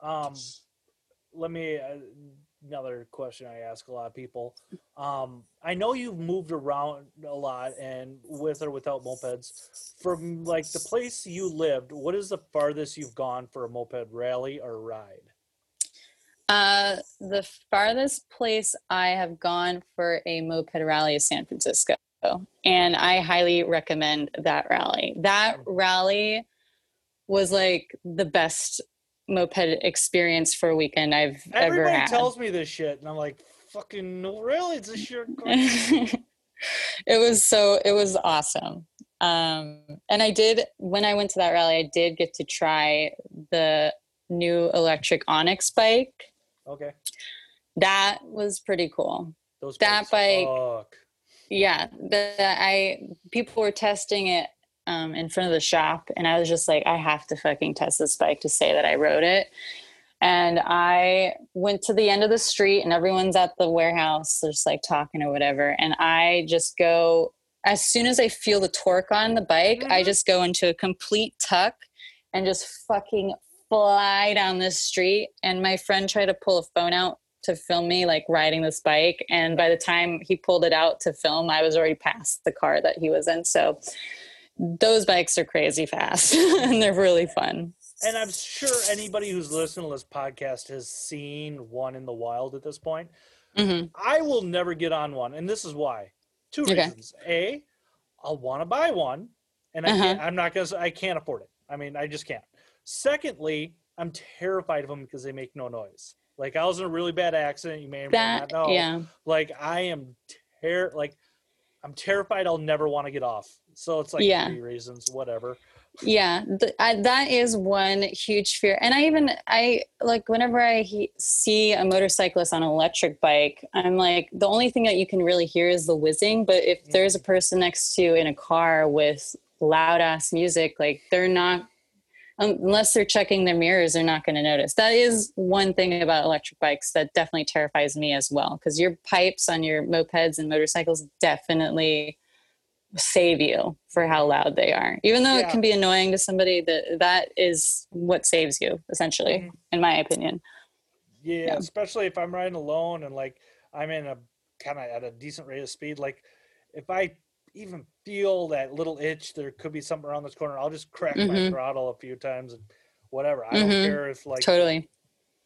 Um let me uh, another question I ask a lot of people. Um, I know you've moved around a lot and with or without mopeds. From like the place you lived, what is the farthest you've gone for a moped rally or ride? Uh, the farthest place I have gone for a moped rally is San Francisco. And I highly recommend that rally. That rally was like the best moped experience for a weekend I've Everybody ever had. Everybody tells me this shit, and I'm like, fucking no, really? It's a shirt. *laughs* it was so it was awesome. Um, and I did when I went to that rally, I did get to try the new electric Onyx bike. Okay. That was pretty cool. Those that bike. Fuck. Yeah, the I people were testing it um, in front of the shop, and I was just like, I have to fucking test this bike to say that I rode it. And I went to the end of the street, and everyone's at the warehouse, just like talking or whatever. And I just go as soon as I feel the torque on the bike, mm-hmm. I just go into a complete tuck and just fucking fly down this street. And my friend tried to pull a phone out to film me like riding this bike and by the time he pulled it out to film i was already past the car that he was in so those bikes are crazy fast *laughs* and they're really fun. And I'm sure anybody who's listening to this podcast has seen one in the wild at this point. Mm-hmm. I will never get on one, and this is why. Two okay. reasons: a, I'll want to buy one, and I uh-huh. can't, I'm not gonna. I can't afford it. I mean, I just can't. Secondly, I'm terrified of them because they make no noise. Like I was in a really bad accident. You may or may That not know. yeah. Like I am ter like I'm terrified I'll never want to get off. So it's like Yeah. three reasons, whatever. yeah th- I, that is one huge fear and i even i like whenever i he- see a motorcyclist on an electric bike i'm like the only thing that you can really hear is the whizzing but if mm-hmm. there's a person next to you in a car with loud ass music like they're not um, unless they're checking their mirrors they're not going to notice that is one thing about electric bikes that definitely terrifies me as well because your pipes on your mopeds and motorcycles definitely save you for how loud they are even though Yeah. it can be annoying to somebody that that is what saves you essentially Mhm. in my opinion Yeah, Yeah. especially if I'm riding alone and like I'm in a kind of at a decent rate of speed. Like if I even feel that little itch, there could be something around this corner. I'll just crack my Mhm. throttle a few times and whatever. I don't Mhm. care if like totally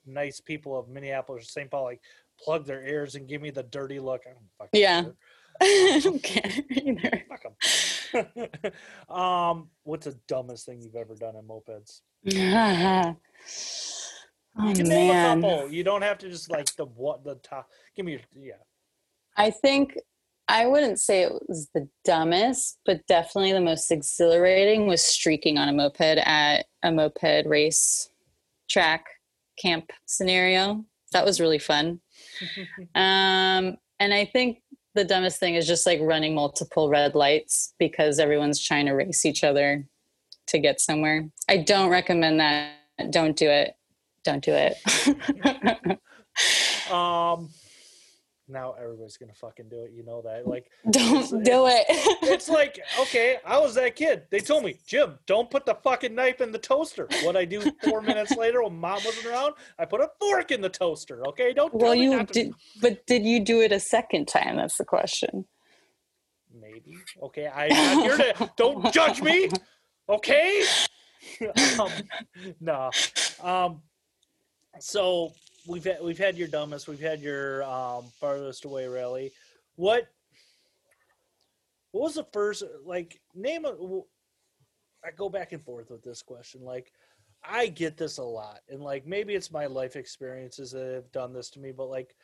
nice people of Minneapolis or St. Paul like plug their ears and give me the dirty look. I don't fucking Yeah. care. I *laughs* don't care either. *laughs* Fuck 'em. *laughs* um, what's the dumbest thing you've ever done in mopeds? oh You can name a man couple. You don't have to just like the what the top. Give me your yeah. I think I wouldn't say it was the dumbest, but definitely the most exhilarating was streaking on a moped at a moped race track camp scenario. That was really fun. *laughs* Um, and I think the dumbest thing is just like running multiple red lights because everyone's trying to race each other to get somewhere. I don't recommend that. Don't do it. Don't do it. *laughs* *laughs* Um, now everybody's gonna fucking do it. You know that. Like *laughs* don't do it. it's *laughs* like okay, I was that kid. They told me, Jim, don't put the fucking knife in the toaster. What I do four minutes *laughs* later when mom wasn't around, I put a fork in the toaster. Okay, don't. well, me you not to- did, but did you do it a second time? That's the question. Maybe. Okay, I'm not here to. Don't judge me. Okay. um, no. Um. So we've had we've had your dumbest. We've had your um farthest away rally. What? What was the first like name? A, I go back and forth with this question. Like, I get this a lot, and like maybe it's my life experiences that have done this to me, but like,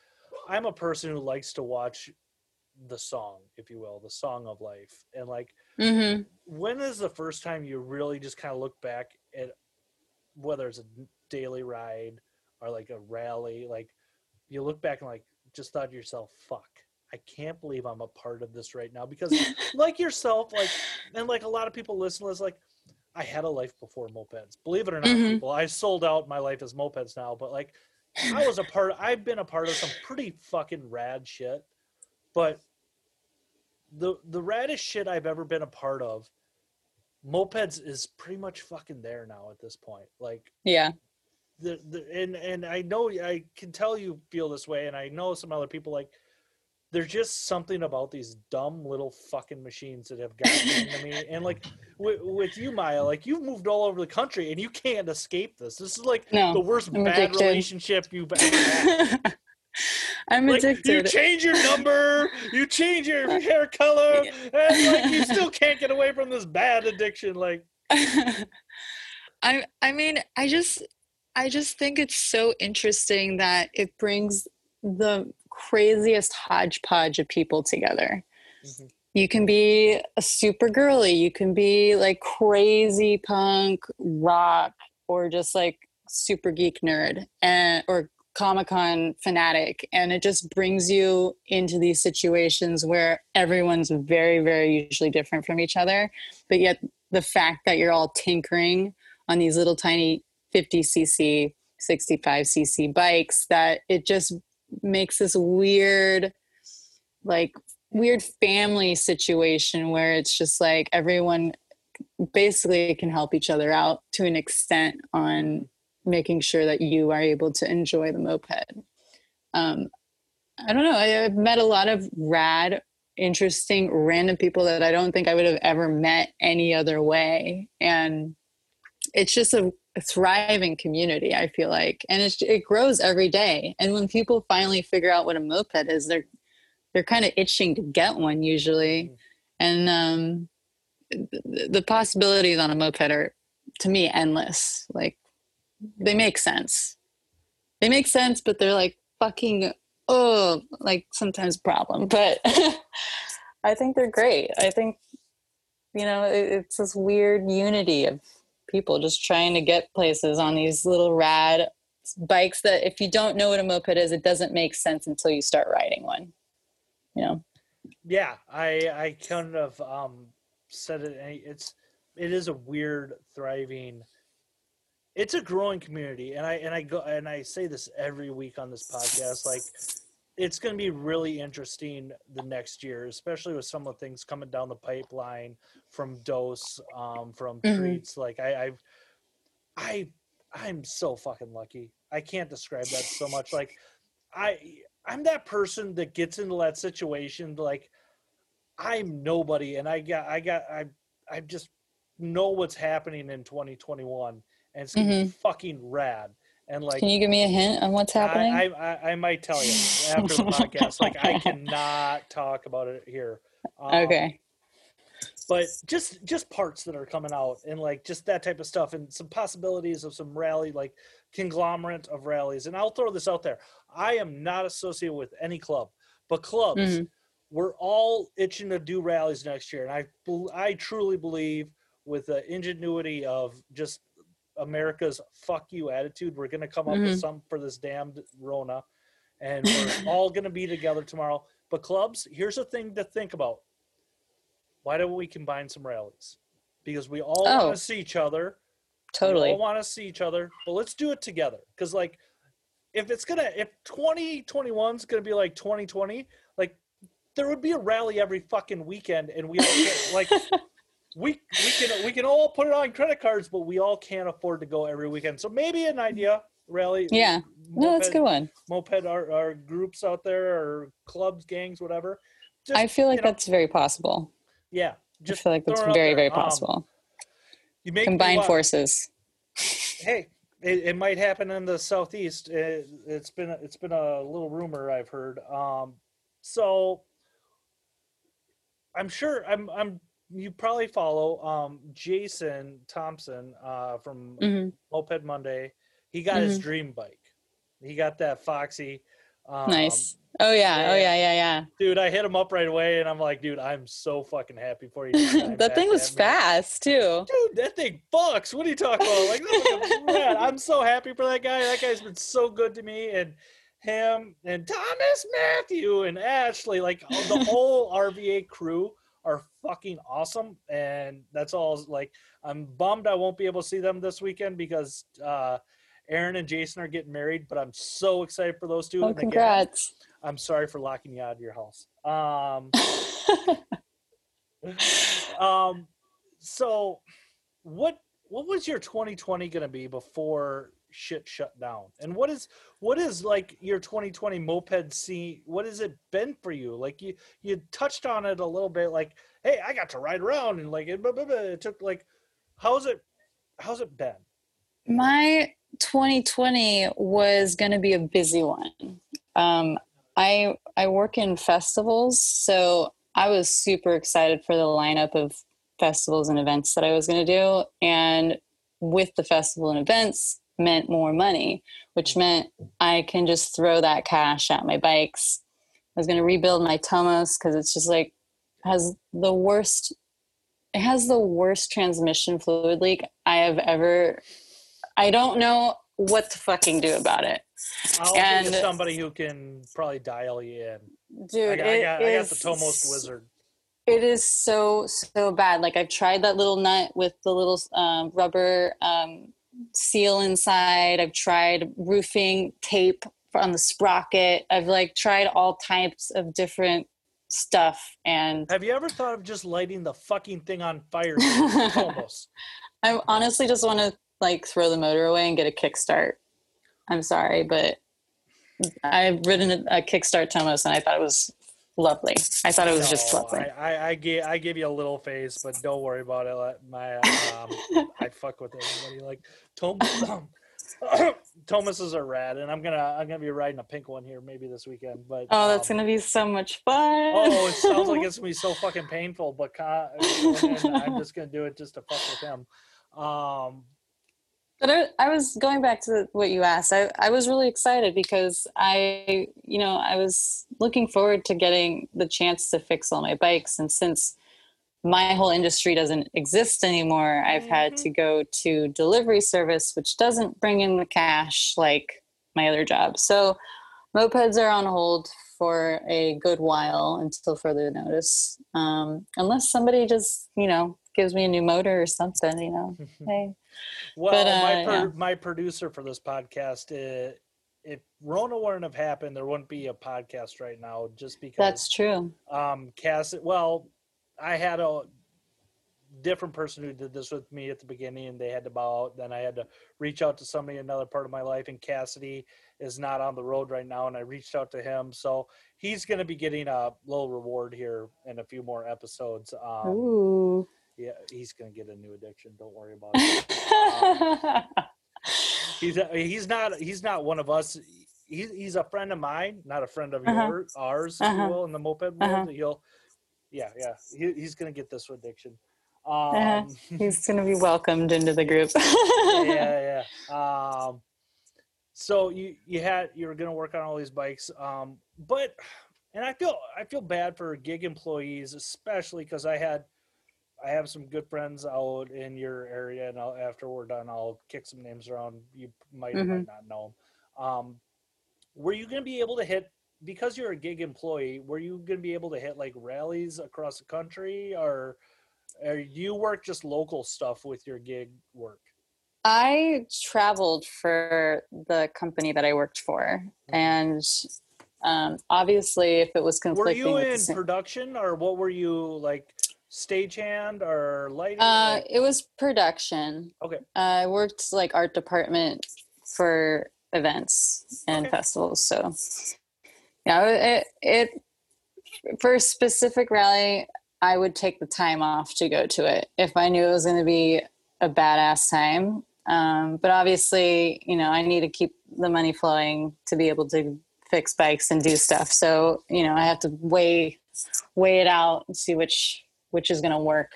I'm a person who likes to watch the song, if you will, the song of life, and like Mm-hmm. when is the first time you really just kind of look back at whether it's a daily ride or like a rally like you look back and like just thought to yourself fuck i can't believe i'm a part of this right now because *laughs* like yourself like and like a lot of people listen to this like i had a life before mopeds believe it or not Mhm. people i sold out my life as mopeds now but like i was a part i've been a part of some pretty fucking rad shit but the the raddest shit I've ever been a part of, mopeds is pretty much fucking there now at this point. Like Yeah. The, the and and I know I can tell you feel this way, and I know some other people like. There's just something about these dumb little fucking machines that have gotten *laughs* into me, and like with, with you, Maya, like you've moved all over the country, and you can't escape this. This is like No, the worst I'm bad addicted. relationship you've ever had. *laughs* I'm like you change your number, you change your *laughs* hair color, and like you still can't get away from this bad addiction. Like I I mean, I just I just think it's so interesting that it brings the craziest hodgepodge of people together. Mhm. You can be a super girly, you can be like crazy punk rock or just like super geek nerd and or Comic-Con fanatic and it just brings you into these situations where everyone's very very usually different from each other but yet the fact that you're all tinkering on these little tiny 50cc 65cc bikes that it just makes this weird like weird family situation where it's just like everyone basically can help each other out to an extent on making sure that you are able to enjoy the moped. Um, i don't know I, i've met a lot of rad interesting random people that i don't think i would have ever met any other way and it's just a thriving community i feel like and it's, it grows every day and when people finally figure out what a moped is they're they're kind of itching to get one usually and um, the, the possibilities on a moped are to me endless. Like they make sense. They make sense, but they're like fucking oh, like sometimes problem. But *laughs* I think they're great. I think you know it, it's this weird unity of people just trying to get places on these little rad bikes that if you don't know what a moped is, it doesn't make sense until you start riding one. You know. Yeah, I I kind of um said it. It's it is a weird, thriving. It's a growing community, and I and I go and I say this every week on this podcast. Like, it's going to be really interesting the next year, especially with some of the things coming down the pipeline from Dose, um, from Mhm. treats. Like, I, I've, I, I'm so fucking lucky. I can't describe that so much. *laughs* Like, I, I'm that person that gets into that situation. Like, I'm nobody, and I got, I got, I, I just know what's happening in 2021, and it's be fucking rad. And like, Can you give me a hint on what's happening? I, I, I, might tell you after the podcast. Like, I *laughs* cannot talk about it here. Um, okay. but just just parts that are coming out and like just that type of stuff and some possibilities of some rally like conglomerate of rallies and i'll throw this out there i am not associated with any club but clubs Mhm. we're all itching to do rallies next year and i i truly believe with the ingenuity of just america's fuck you attitude we're going to come up with Mhm. something for this damned rona and we're *laughs* all going to be together tomorrow but clubs here's a thing to think about why don't we combine some rallies? Because we all Oh. want to see each other. Totally. We all want to see each other, but let's do it together. Because like, if it's gonna, if 2021 is gonna be like 2020, like there would be a rally every fucking weekend, and we all can't, like. *laughs* We, we can we can all put it on credit cards, but we all can't afford to go every weekend. So maybe an idea rally. Yeah. No, that's a good one. Moped our, our groups out there or clubs, gangs, whatever. Just, I feel like you know, that's very possible. yeah. I Just feel like that's throw it out very, very Um, possible. you make me Combined forces. hey it, it might happen in the southeast it, it's been it's been a little rumor i've heard um so i'm sure i'm i'm you probably follow um jason thompson uh from hmm moped monday he got his dream bike he got that foxy um, nice. Oh yeah. Oh yeah. yeah. Yeah. Dude i hit him up right away and i'm like dude i'm so fucking happy for you *laughs* that thing was fast too. dude, that thing fucks. What are you talking about? Like, that thing is rad. I'm so happy for that guy. That guy's been so good to me, and him and Thomas Matthew and Ashley, like the whole RVA crew, are fucking awesome. And that's all. Like, I'm bummed I won't be able to see them this weekend because uh, Aaron and Jason are getting married. But I'm so excited for those two. Oh, And again, congrats. I'm sorry for locking you out of your house. Um, *laughs* um so what what was your 2020 going to be before shit shut down and what is what is like your 2020 moped scene what has it been for you like you you touched on it a little bit like hey i got to ride around and like it, blah, blah, blah. it took like how's it how's it been My 2020 was going to be a busy one. Um, I I work in festivals, so I was super excited for the lineup of festivals and events that I was going to do, and with the festival and events meant more money, which meant I can just throw that cash at my bikes. I was going to rebuild my Tomos because it's just like has the worst. It has the worst transmission fluid leak I have ever I don't know what to fucking do about it. i'll And- somebody who can probably dial you in Dude, I, got, I, got, I got the Tomos wizard It is so, so bad. Like I've tried that little nut with the little um, rubber um, seal inside. I've tried roofing tape on the sprocket. I've like tried all types of different stuff. And have you ever thought of just lighting the fucking thing on fire Tomos *laughs* I honestly just want to like throw the motor away and get a kickstart. I'm sorry, but I've ridden a, a kickstart Tomos and I thought it was lovely. I thought it was just No, lovely. I, I, I give I give you a little face, but don't worry about it. Let My um, I *laughs* fuck with everybody. Like Tom, *coughs* Thomas's are rad, and I'm gonna I'm gonna be riding a pink one here maybe this weekend. But Oh, that's um, gonna be so much fun. Oh, it sounds like it's gonna be so *laughs* fucking painful, but and I'm just gonna do it just to fuck with him. Um, but I, I was going back to what you asked. I, I was really excited because I, you know, I was looking forward to getting the chance to fix all my bikes. And since my whole industry doesn't exist anymore, I've had to go to delivery service, which doesn't bring in the cash like my other job. So mopeds are on hold for a good while until further notice. Um, unless somebody just, you know, gives me a new motor or something, you know. *laughs* Hey, well, But, my uh, per, yeah. my producer for this podcast, uh, if Rona wouldn't have happened, there wouldn't be a podcast right now. Just because that's true. um Cass well I had a different person who did this with me at the beginning and they had to bow out. Then I had to reach out to somebody in another part of my life and Cassidy is not on the road right now and I reached out to him. So he's gonna be getting a little reward here in a few more episodes. Um Ooh. Yeah, he's gonna get a new addiction, don't worry about it. *laughs* he's he's not he's not one of us. He's he's a friend of mine, not a friend of Uh-huh. yours, ours, if Uh-huh. you will, in the moped world. Uh-huh. He'll, yeah, yeah, he, he's gonna get this addiction. Um, Uh-huh. He's *laughs* going to be welcomed into the group. *laughs* yeah, yeah. Um, so you you had you were gonna work on all these bikes, um, but and I feel I feel bad for gig employees, especially because I had I have some good friends out in your area, and I'll, after we're done, I'll kick some names around. You might or might not know them. Um, were you gonna be able to hit because you're a gig employee? Were you gonna be able to hit like rallies across the country, or or you work just local stuff with your gig work? I traveled for the company that I worked for, and um, obviously, if it was conflicting, Were you in sa- production or what were you like stagehand or lighting? uh, it was production. Okay. I worked like art department for events and Okay. festivals. So, yeah, it, it for a specific rally, I would take the time off to go to it if I knew it was going to be a badass time. Um, but obviously, you know, I need to keep the money flowing to be able to fix bikes and do stuff. So, you know, I have to weigh weigh it out and see which which is going to work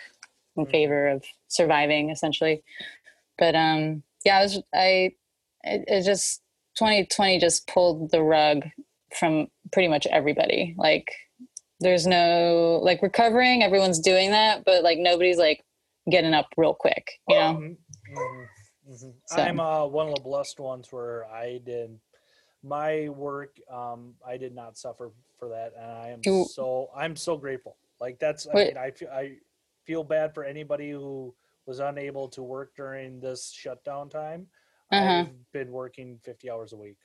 in Mhm. favor of surviving, essentially. But um, yeah, I was I it, it just 2020 just pulled the rug from pretty much everybody. Like, there's no like recovering. Everyone's doing that, but like nobody's like getting up real quick. You know. Mhm, mhm, mhm. So- I'm uh, one of the blessed ones where I did my work. Um, I did not suffer for that, and I am so I'm so grateful. Like that's I Wait. mean I feel I feel bad for anybody who was unable to work during this shutdown time. Uh-huh. I've been working 50 hours a week.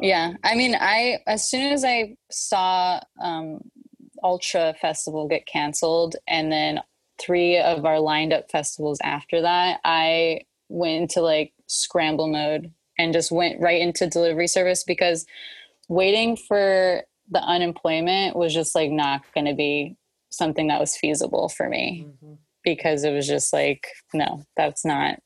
Yeah, Um, I mean, I as soon as I saw um, Ultra Festival get canceled, and then three of our lined up festivals after that, I went into like scramble mode and just went right into delivery service because waiting for the unemployment was just like not going to be something that was feasible for me mhm. because it was just like no that's not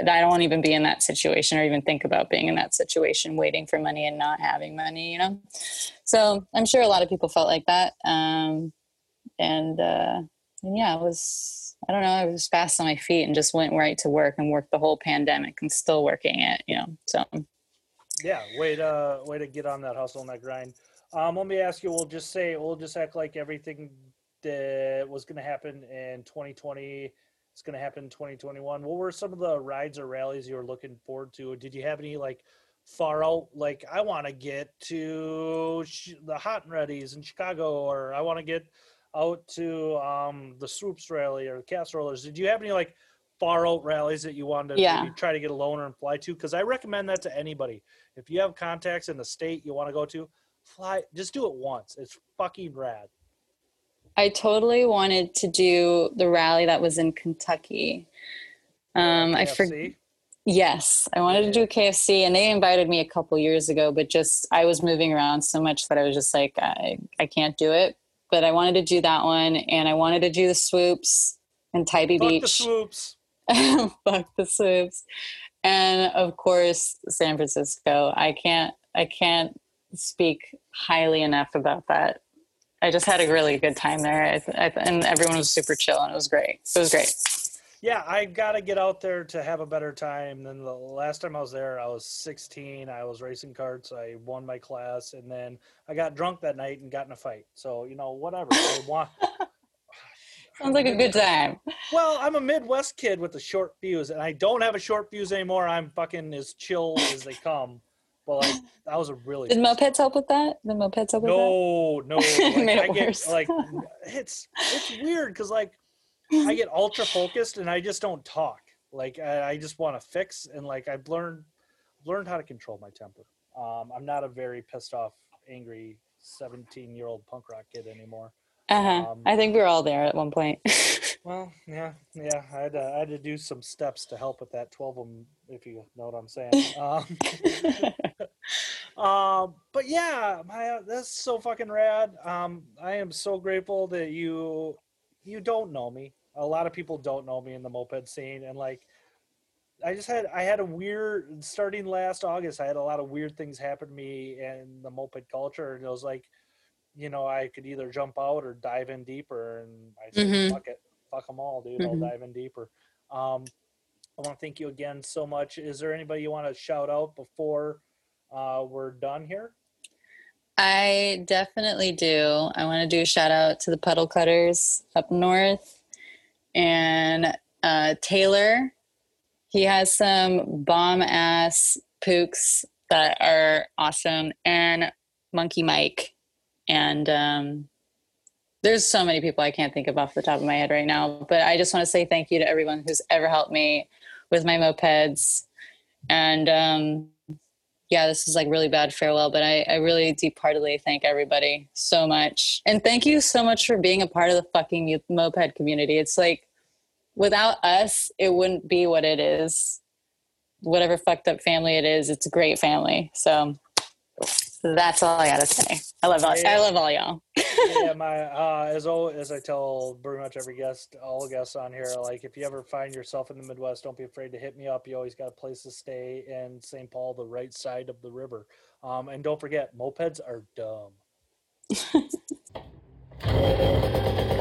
i don't even be in that situation or even think about being in that situation waiting for money and not having money you know so i'm sure a lot of people felt like that um, and uh, and yeah it was i don't know i was fast on my feet and just went right to work and worked the whole pandemic and still working it you know so Yeah, way to way to get on that hustle and that grind. Um, let me ask you. We'll just say we'll just act like everything that was going to happen in 2020 is going to happen in 2021. What were some of the rides or rallies you were looking forward to? Did you have any like far out like I want to get to sh- the Hot and Ready's in Chicago, or I want to get out to um, the Swoops rally or the Cast Rollers? Did you have any like far out rallies that you wanted to Yeah. maybe try to get a loaner and fly to? Because I recommend that to anybody. If you have contacts in the state you want to go to, fly. Just do it once. It's fucking rad. I totally wanted to do the rally that was in Kentucky. Um, I forget. Yes, I wanted to do KFC, and they invited me a couple years ago, but just I was moving around so much that I was just like, I, I can't do it. But I wanted to do that one, and I wanted to do the swoops and Tybee Fuck Beach. the swoops. *laughs* Fuck the swoops, and of course San Francisco. I can't, I can't speak highly enough about that. I just had a really good time there, I, th- I, th- and everyone was super chill, and it was great. It was great. yeah, I got to get out there to have a better time than the last time I was there. I was 16. I was racing karts. I won my class, and then I got drunk that night and got in a fight. So you know, whatever. I *laughs* want. Sounds like a good time. Well, I'm a Midwest kid with a short fuse, and I don't have a short fuse anymore. I'm fucking as chill as they come. But like, that was a really Did mopeds help with that? Did mopeds help with that? no, no. Made *laughs* Like, it I get worse. like *laughs* it's it's weird because like I get *laughs* ultra focused and I just don't talk. Like I, I just want to fix and like I've learned learned how to control my temper. Um, I'm not a very pissed off, angry 17 year old punk rock kid anymore. Uh-huh. Um, I think we were all there at one point. *laughs* Well, yeah, yeah. I had to, I had to do some steps to help with that. Twelve of them, if you know what I'm saying. *laughs* Um, um, *laughs* but yeah, Maya, that's so fucking rad. Um, I am so grateful that you you don't know me. A lot of people don't know me in the moped scene, and like, I just had I had a weird starting last August. I had a lot of weird things happen to me in the moped culture, and it was like, you know, I could either jump out or dive in deeper, and I said, Mhm. fuck it, fuck them all, dude. I'll Mhm. dive in deeper. Um, I want to thank you again so much. Is there anybody you want to shout out before uh, we're done here? I definitely do. I want to do a shout out to the puddle cutters up north and uh, Taylor. He has some bomb ass Puchs that are awesome, and Monkey Mike. And um, there's so many people I can't think of off the top of my head right now, but I just want to say thank you to everyone who's ever helped me with my mopeds. And um, yeah, this is like really bad farewell, but I, I really deep heartedly thank everybody so much. And thank you so much for being a part of the fucking moped community. It's like without us, it wouldn't be what it is. Whatever fucked up family it is, it's a great family. So that's all I gotta say. I love all, yeah. I love all y'all. *laughs* yeah, my uh, as always, as I tell pretty much every guest, all guests on here, like if you ever find yourself in the Midwest, don't be afraid to hit me up. You always got a place to stay in St. Paul, the right side of the river. Um, and don't forget, mopeds are dumb. *laughs*